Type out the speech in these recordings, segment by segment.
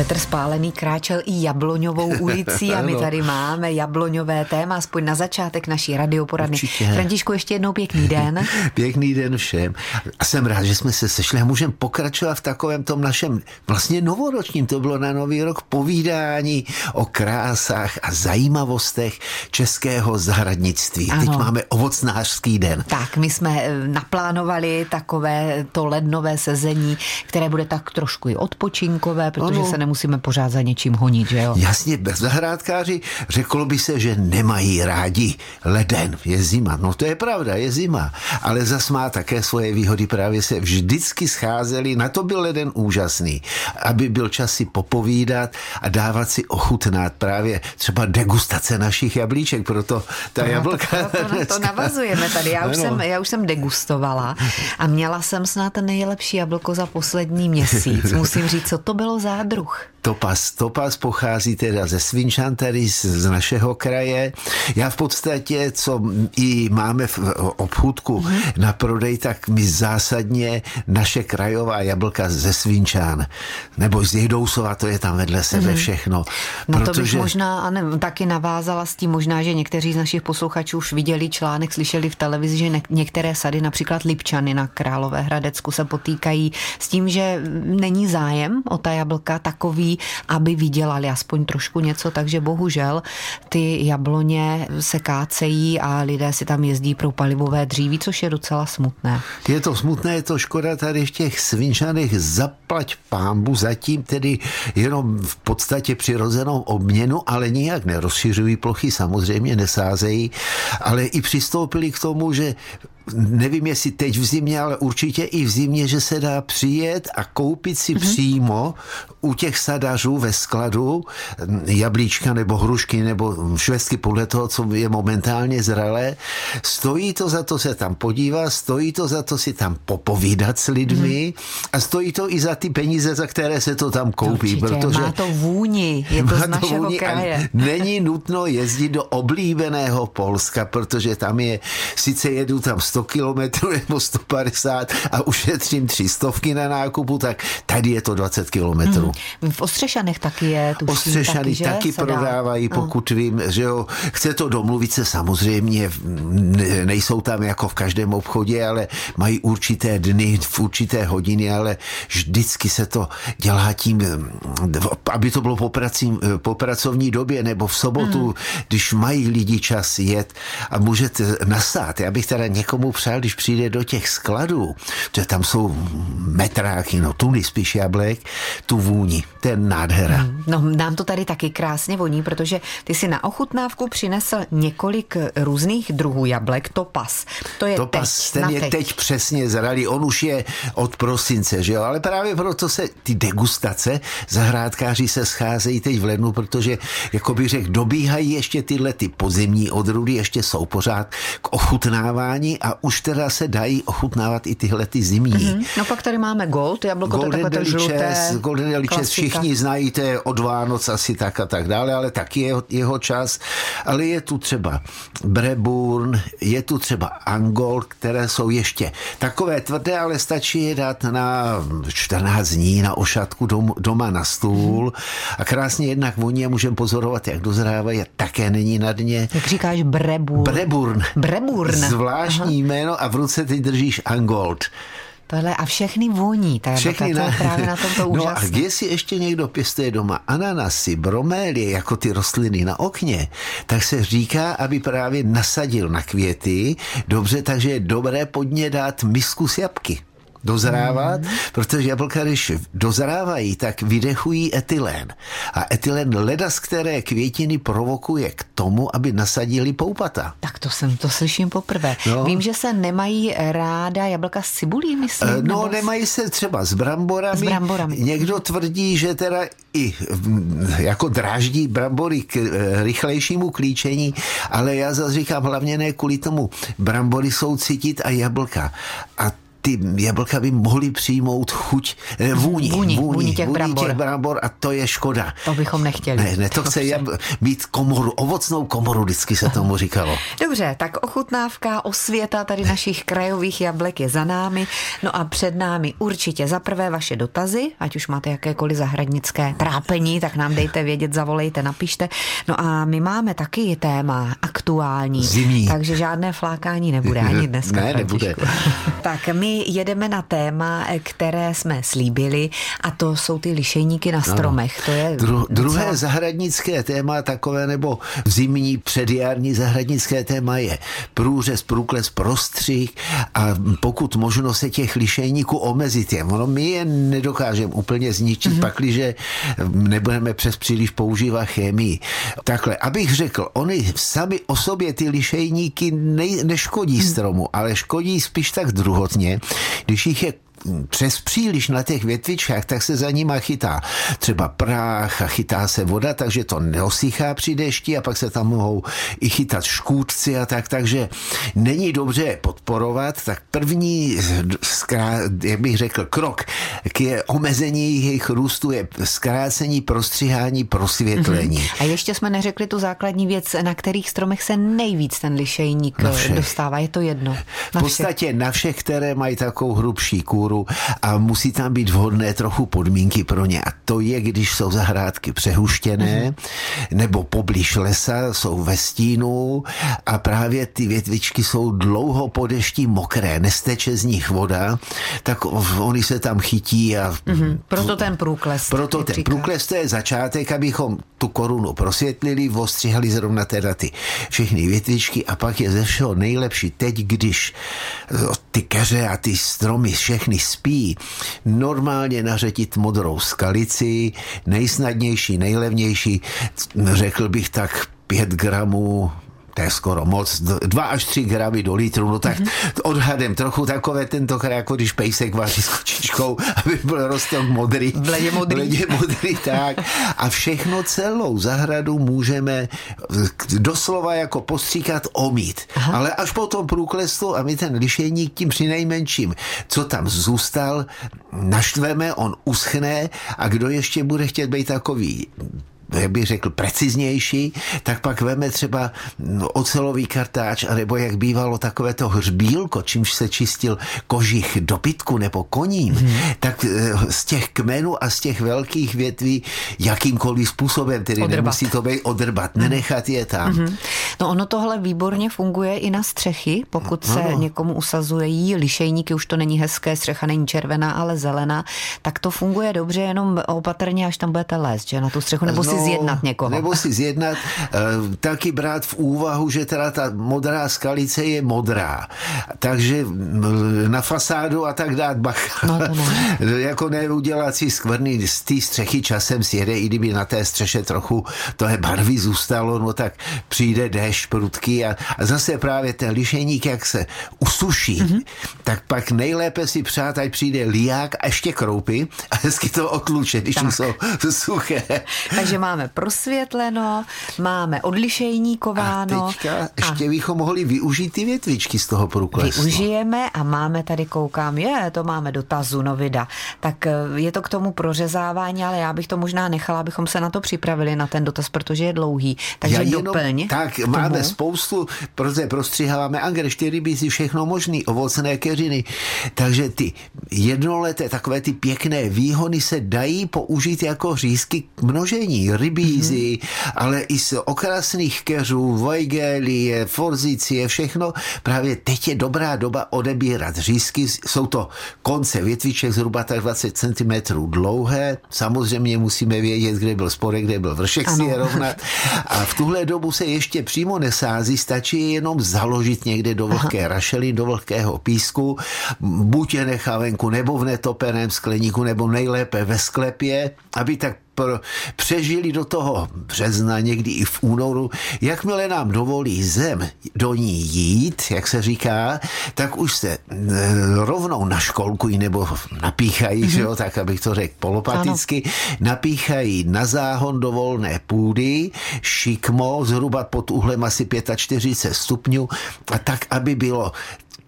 Petr Spálený kráčel i Jabloňovou ulicí a my tady máme Jabloňové téma, aspoň na začátek naší radioporadny. Františku, ještě jednou pěkný den. pěkný den všem. A jsem rád, že jsme se sešli a můžeme pokračovat v takovém tom našem vlastně novoročním, to bylo na Nový rok, povídání o krásách a zajímavostech českého zahradnictví. Ano. Teď máme ovocnářský den. Tak, my jsme eh, naplánovali takové to lednové sezení, které bude tak trošku i odpočinkové, protože ano. se nemusíme pořád za něčím honit, že jo? Jasně, bez zahrádkáři řeklo by se, že nemají rádi leden, je zima. No to je pravda, je zima. Ale zas má také svoje výhody, právě se vždycky scházeli, na to byl leden úžasný, aby byl čas si popovídat a dávat si ochutnat právě třeba degustace našich jablíček, proto ta no, jablka... To, to, to, to navazujeme tady, já už, jsem, já už jsem degustovala a měla jsem snad nejlepší jablko za poslední měsíc. Musím říct, co to bylo za druh. book Topas. Topas pochází teda ze Svinčan, tady z, z našeho kraje. Já v podstatě, co i máme v obchůdku mm-hmm. na prodej, tak mi zásadně naše krajová jablka ze Svinčan. Nebo z Jehdousova, to je tam vedle sebe mm-hmm. všechno. Na protože... to bych možná a ne, taky navázala s tím možná, že někteří z našich posluchačů už viděli článek, slyšeli v televizi, že ne, některé sady, například Lipčany na Králové Hradecku, se potýkají s tím, že není zájem o ta jablka takový, aby vydělali aspoň trošku něco, takže bohužel ty jabloně se kácejí a lidé si tam jezdí pro palivové dříví, což je docela smutné. Je to smutné, je to škoda tady v těch svinčanech zaplať pámbu, zatím tedy jenom v podstatě přirozenou obměnu, ale nijak nerozšiřují plochy, samozřejmě nesázejí, ale i přistoupili k tomu, že nevím jestli teď v zimě, ale určitě i v zimě, že se dá přijet a koupit si mm-hmm. přímo u těch sadařů ve skladu jablíčka nebo hrušky nebo švestky podle toho, co je momentálně zralé. Stojí to za to se tam podívat, stojí to za to si tam popovídat s lidmi mm-hmm. a stojí to i za ty peníze, za které se to tam koupí. Určitě, protože má to vůni, je to z našeho vůni kraje. Není nutno jezdit do oblíbeného Polska, protože tam je, sice jedu tam 100 kilometrů nebo 150 a ušetřím tři stovky na nákupu, tak tady je to 20 kilometrů. Hmm. V Ostřešanech taky je, tuším, Ostřešany taky, že? taky prodávají, no. pokud vím, že jo, chce to domluvit se samozřejmě, nejsou tam jako v každém obchodě, ale mají určité dny, v určité hodiny, ale vždycky se to dělá tím, aby to bylo po, prací, po pracovní době nebo v sobotu, hmm. když mají lidi čas jet a můžete nasát. Já bych teda někomu přál, když přijde do těch skladů, že tam jsou metráky, no tuny spíš jablek, tu vůni, ten nádhera. Hmm, no nám to tady taky krásně voní, protože ty si na ochutnávku přinesl několik různých druhů jablek, topas. To je topas, teď, ten je teď. teď přesně zralý, on už je od prosince, že jo, ale právě proto se ty degustace zahrádkáři se scházejí teď v lednu, protože, jako bych řekl, dobíhají ještě tyhle ty podzimní odrůdy, ještě jsou pořád k ochutnávání a už teda se dají ochutnávat i tyhle ty zimní. Mm-hmm. No pak tady máme Gold, jablko Golden to takové žluté. Golden Delices všichni znají, to je od Vánoc asi tak a tak dále, ale taky je jeho čas. Ale je tu třeba Breburn, je tu třeba Angol, které jsou ještě takové tvrdé, ale stačí je dát na 14 dní na ošatku dom, doma na stůl a krásně jednak voní a můžeme pozorovat, jak dozrávají a také není na dně. Jak říkáš Breburn? Breburn. Breburn. Zvláštní Aha jméno a v ruce ty držíš Angold. Tohle a všechny voní, ta všechny na... to je právě na tomto úžasné. No a když si ještě někdo pěstuje doma ananasy, bromélie, jako ty rostliny na okně, tak se říká, aby právě nasadil na květy, dobře, takže je dobré pod ně dát misku s jabky dozrávat, mm. protože jablka, když dozrávají, tak vydechují etylén. A etylén leda, z které květiny provokuje k tomu, aby nasadili poupata. Tak to jsem to slyším poprvé. No. Vím, že se nemají ráda jablka s cibulí, myslím. No, nebo... nemají se třeba s bramborami. S bramborami. Někdo tvrdí, že teda i jako dráždí brambory k eh, rychlejšímu klíčení, ale já zase říkám hlavně ne kvůli tomu. Brambory jsou cítit a jablka. A ty jablka by mohly přijmout chuť, eh, vůni, vůni, vůni, vůni těch, vůni brambor. těch brambor a to je škoda. To bychom nechtěli. Ne, ne, to chce jab, mít komoru, ovocnou komoru, vždycky se tomu říkalo. Dobře, tak ochutnávka, osvěta tady našich krajových jablek je za námi. No a před námi určitě za prvé vaše dotazy, ať už máte jakékoliv zahradnické trápení, tak nám dejte vědět, zavolejte, napište. No a my máme taky téma aktuální. Zimní. Takže žádné flákání nebude ani dneska. Ne, nebude. tak my jedeme na téma, které jsme slíbili a to jsou ty lišejníky na stromech. To je Dru, druhé docela... zahradnické téma takové, nebo zimní předjarní zahradnické téma je průřez, průkles, prostřih a pokud možno se těch lišejníků omezit je. Ono my je nedokážeme úplně zničit, mm-hmm. pakliže nebudeme přes příliš používat chemii. Takhle, abych řekl, oni sami o sobě ty lišejníky ne, neškodí stromu, ale škodí spíš tak druhotně, když jich je přes příliš na těch větvičkách, tak se za nima chytá třeba prach a chytá se voda, takže to neosychá při dešti a pak se tam mohou i chytat škůdci a tak, takže není dobře je podporovat, tak první, jak bych řekl, krok k je omezení jejich růstu je zkrácení, prostřihání, prosvětlení. Mm-hmm. A ještě jsme neřekli tu základní věc, na kterých stromech se nejvíc ten lišejník dostává, je to jedno. Na v podstatě všech. na všech, které mají takovou hrubší kůru, a musí tam být vhodné trochu podmínky pro ně. A to je, když jsou zahrádky přehuštěné mm-hmm. nebo poblíž lesa, jsou ve stínu a právě ty větvičky jsou dlouho po dešti mokré, nesteče z nich voda, tak oni se tam chytí a... Mm-hmm. Proto ten průkles. Proto ten říká. průkles to je začátek, abychom tu korunu prosvětlili, ostřihali zrovna teda ty všechny větvičky a pak je ze všeho nejlepší teď, když ty keře a ty stromy všechny spí, normálně nařetit modrou skalici, nejsnadnější, nejlevnější, řekl bych tak 5 gramů to je skoro moc, 2 až 3 gramy do litru, no tak mm-hmm. odhadem trochu takové tentokrát, jako když pejsek vaří s kočičkou, aby byl rostok modrý. Bledě modrý. Bledě modrý, tak. A všechno celou zahradu můžeme doslova jako postříkat omít. Aha. Ale až po tom průklestu a my ten lišejník tím přinejmenším, co tam zůstal, naštveme, on uschne a kdo ještě bude chtět být takový jak bych řekl, preciznější, tak pak veme třeba no, ocelový kartáč, anebo jak bývalo takové to hřbílko, čímž se čistil kožich dobytku nebo koním, hmm. tak eh, z těch kmenů a z těch velkých větví jakýmkoliv způsobem, tedy odrbat. nemusí to být odrbat, hmm. nenechat je tam. Hmm. No ono tohle výborně funguje i na střechy, pokud se no. někomu usazuje jí lišejníky, už to není hezké, střecha není červená, ale zelená, tak to funguje dobře, jenom opatrně, až tam budete lézt, že na tu střechu, nebo no, si zjednat někoho. Nebo si zjednat, uh, taky brát v úvahu, že teda ta modrá skalice je modrá. Takže na fasádu a tak dát bacha. No to ne. jako neudělat si skvrny z té střechy časem sjede, i kdyby na té střeše trochu je barvy zůstalo, no tak přijde déšť prudký a, a zase právě ten lišeník, jak se usuší, mm-hmm. tak pak nejlépe si přát, ať přijde liák a ještě kroupy a hezky to otluče, když tak. jsou suché. Takže má máme prosvětleno, máme odlišejníkováno. A teďka ještě a bychom mohli využít ty větvičky z toho průklesu. Využijeme a máme tady, koukám, je, to máme dotazu, novida. Tak eh, je to k tomu prořezávání, ale já bych to možná nechala, abychom se na to připravili, na ten dotaz, protože je dlouhý. Takže já jenom, doplň. Tak, máme spoustu, protože prostřiháváme angrešty, rybízy, všechno možný, ovocné keřiny. Takže ty jednoleté, takové ty pěkné výhony se dají použít jako řízky k množení rybízy, mm-hmm. ale i z okrasných keřů, vojgelie, forzicie, všechno. Právě teď je dobrá doba odebírat řízky. Jsou to konce větviček zhruba tak 20 cm dlouhé. Samozřejmě musíme vědět, kde byl spodek, kde byl vršek ano. si je rovnat. A v tuhle dobu se ještě přímo nesází, stačí jenom založit někde do vlhké rašely, do vlhkého písku, buď je nechá venku, nebo v netopeném skleníku, nebo nejlépe ve sklepě, aby tak pro, přežili do toho března, někdy i v únoru. Jakmile nám dovolí zem do ní jít, jak se říká, tak už se eh, rovnou na školku nebo napíchají, mm-hmm. že jo, tak abych to řekl polopaticky, ano. napíchají na záhon do volné půdy, šikmo zhruba pod uhlem asi 45 stupňů a tak, aby bylo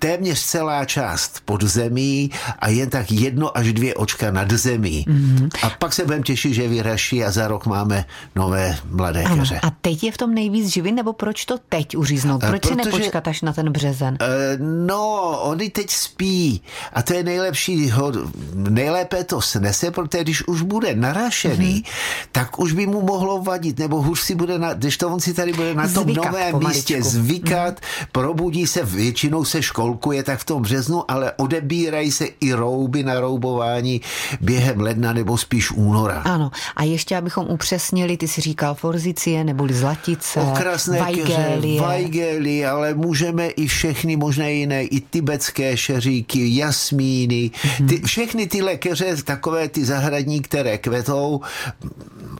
téměř celá část pod zemí a jen tak jedno až dvě očka nad zemí. Mm-hmm. A pak se budeme těšit, že vyraší a za rok máme nové mladé ano. keře. A teď je v tom nejvíc živin, nebo proč to teď uříznout? Proč Protože, si nepočkat až na ten březen? Uh, no, oni teď spí a to je nejlepší, nejlépe to snese, protože když už bude narašený, mm-hmm. tak už by mu mohlo vadit, nebo hůř si bude, na, když to on si tady bude na tom zvykat novém pomaličku. místě zvykat, mm-hmm. probudí se, většinou se školkuje tak v tom březnu, ale odebírají se i rouby na roubování během ledna nebo spíš února. Ano, a ještě abychom upřesnili, ty si říkal forzicie neboli zlatice, Okrasné vajgélie. vajgélie, ale můžeme i všechny možné jiné, i tibetské šeříky, jasmíny, mm-hmm. ty, všechny ty keře, takové ty zahradní, které kvetou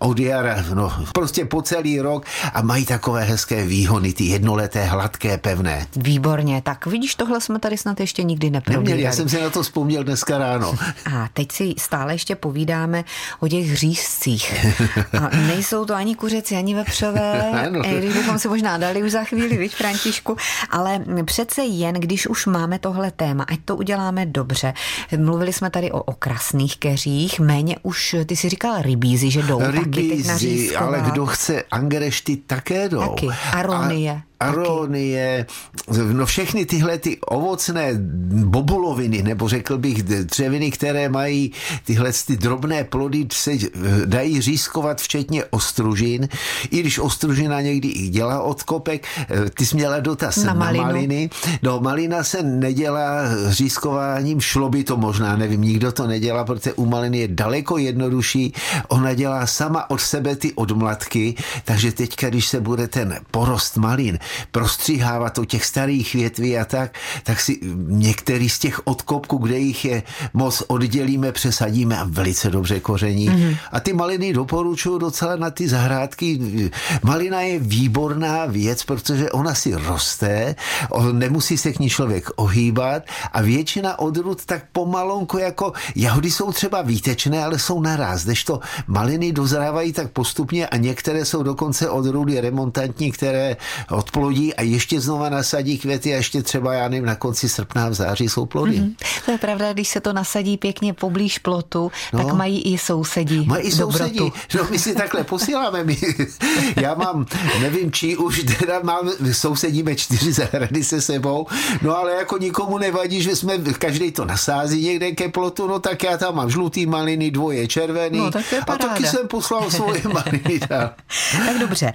od jara, no, prostě po celý rok a mají takové hezké výhony, ty jednoleté, hladké, pevné. Výborně, tak vidíš, tohle jsme tady snad ještě nikdy neprobírali. Neměli, já jsem si na to vzpomněl dneska ráno. A teď si stále ještě povídáme o těch řízcích. A nejsou to ani kuřeci, ani vepřové, ano. když bychom si možná dali už za chvíli, víš, Františku, ale přece jen, když už máme tohle téma, ať to uděláme dobře. Mluvili jsme tady o okrasných keřích, méně už, ty si říkal rybízy, že jdou rybízy, taky teď ale kdo chce angerešty, také jdou. Taky, aronie. A aronie, no všechny tyhle ty ovocné bobuloviny, nebo řekl bych dřeviny, které mají tyhle ty drobné plody, se dají řízkovat včetně ostružin, i když ostružina někdy i dělá odkopek. Ty jsi měla dotaz na, na maliny. No, malina se nedělá řízkováním, šlo by to možná, nevím, nikdo to nedělá, protože u maliny je daleko jednodušší. Ona dělá sama od sebe ty odmlatky, takže teďka, když se bude ten porost malin prostříhávat o těch starých větví a tak, tak si některý z těch odkopků, kde jich je moc oddělíme, přesadíme a velice dobře koření. Mm-hmm. A ty maliny doporučuju docela na ty zahrádky. Malina je výborná věc, protože ona si roste, nemusí se k ní člověk ohýbat a většina odrůd tak pomalonko jako jahody jsou třeba výtečné, ale jsou naraz, to maliny dozrávají tak postupně a některé jsou dokonce odrůdy remontantní, které od odplodí a ještě znova nasadí květy a ještě třeba, já nevím, na konci srpna v září jsou plody. Mm-hmm. To je pravda, když se to nasadí pěkně poblíž plotu, no, tak mají i sousedí. Mají i sousedí. No my si takhle posíláme. My, já mám, nevím, či už teda mám, sousedíme čtyři zahrady se sebou, no ale jako nikomu nevadí, že jsme, každý to nasází někde ke plotu, no tak já tam mám žlutý maliny, dvoje červený. No, tak a taky jsem poslal svoje maliny. tak dobře,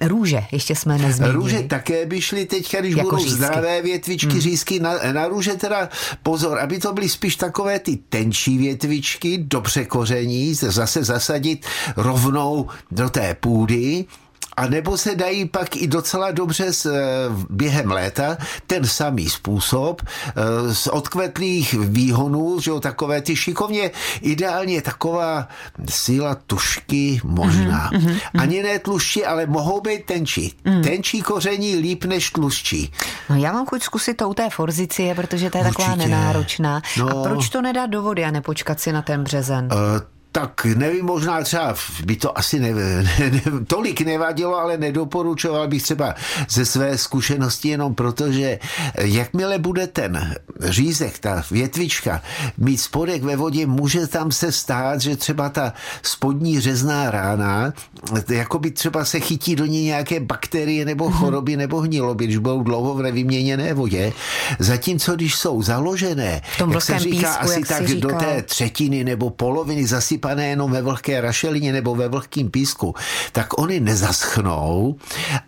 růže ještě jsme nezmínili. Růže růže také by šly teďka, když jako budou řízky. zdravé větvičky, hmm. řízky. Na, na růže teda pozor, aby to byly spíš takové ty tenčí větvičky, dobře koření, zase zasadit rovnou do té půdy a nebo se dají pak i docela dobře s, eh, během léta ten samý způsob eh, z odkvetlých výhonů, že jo, takové ty šikovně, ideálně taková síla tušky možná. Mm-hmm, mm-hmm. Ani ne tlušči, ale mohou být tenčí. Mm. Tenčí koření líp než tluščí. No já mám chuť zkusit to u té forzicie, protože to je Určitě. taková nenáročná. No. A proč to nedá do vody a nepočkat si na ten březen? Uh, tak nevím, možná třeba by to asi ne, ne, ne, tolik nevadilo, ale nedoporučoval bych třeba ze své zkušenosti jenom proto, že jakmile bude ten řízek, ta větvička mít spodek ve vodě, může tam se stát, že třeba ta spodní řezná rána, jako by třeba se chytí do ní nějaké bakterie nebo mhm. choroby nebo hniloby, když budou dlouho v nevyměněné vodě. Zatímco, když jsou založené, v tom jak se říká, písku, asi tak do té třetiny nebo poloviny zasypané zasypané jenom ve vlhké rašelině nebo ve vlhkém písku, tak oni nezaschnou,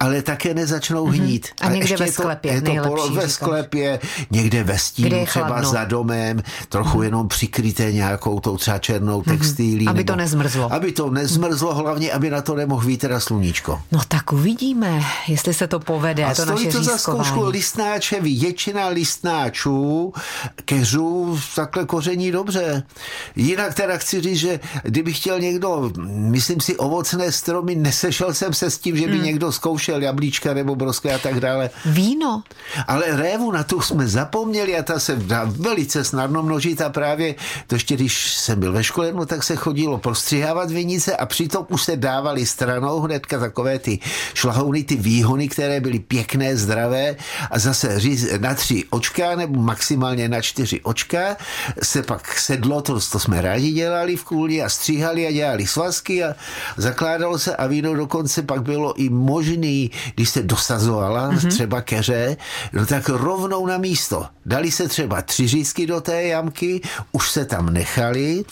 ale také nezačnou mm-hmm. hnít. A, a někde ve sklepě. Je to, je to polo, ve sklepě, někde ve stínu, třeba chladno. za domem, trochu mm-hmm. jenom přikryté nějakou tou třeba černou mhm. textilí. Mm-hmm. Aby nebo, to nezmrzlo. Aby to nezmrzlo, hlavně, aby na to nemohl vítr a sluníčko. No tak uvidíme, jestli se to povede, a to stojí naše to za zkoušku listnáče, většina listnáčů keřů takhle koření dobře. Jinak teda chci říct, že kdyby chtěl někdo, myslím si, ovocné stromy, nesešel jsem se s tím, že by hmm. někdo zkoušel jablíčka nebo broské a tak dále. Víno. Ale révu na tu jsme zapomněli a ta se dá velice snadno množit a právě to ještě, když jsem byl ve škole, no tak se chodilo prostřihávat vinice a přitom už se dávali stranou hnedka takové ty šlahouny, ty výhony, které byly pěkné, zdravé a zase říz, na tři očka nebo maximálně na čtyři očka se pak sedlo, to, to jsme rádi dělali v a stříhali a dělali svazky a zakládalo se a víno dokonce pak bylo i možný, když se dosazovala mm-hmm. třeba keře, no tak rovnou na místo. Dali se třeba tři řízky do té jamky, už se tam nechali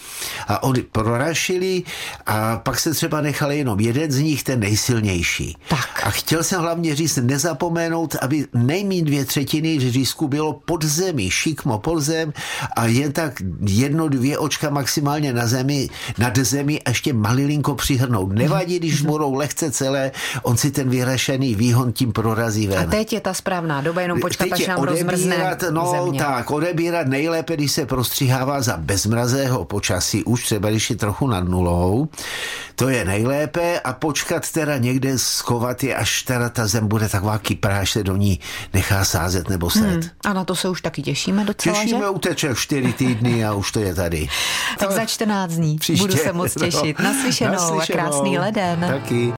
a oni prorašili a pak se třeba nechali jenom jeden z nich, ten nejsilnější. Tak. A chtěl jsem hlavně říct, nezapomenout, aby nejmín dvě třetiny řízku bylo pod zemi, šikmo pod zem a jen tak jedno, dvě očka maximálně na zemi, nad zemi ještě malilinko přihrnout. Nevadí, když budou lehce celé, on si ten vyrašený výhon tím prorazí ven. A teď je ta správná doba, jenom počkat, až nám rozmrzne No země. tak, odebírat nejlépe, když se prostříhává za bezmrazého počasí, už třeba když je trochu nad nulou, to je nejlépe a počkat teda někde schovat je, až teda ta zem bude taková kyprá, se do ní nechá sázet nebo set. Hmm, a na to se už taky těšíme docela, Těšíme, že? uteče čtyři týdny a už to je tady. tak za 14 dní. Příště, Budu se moc těšit. No, naslyšenou, naslyšenou a krásný leden. Taky.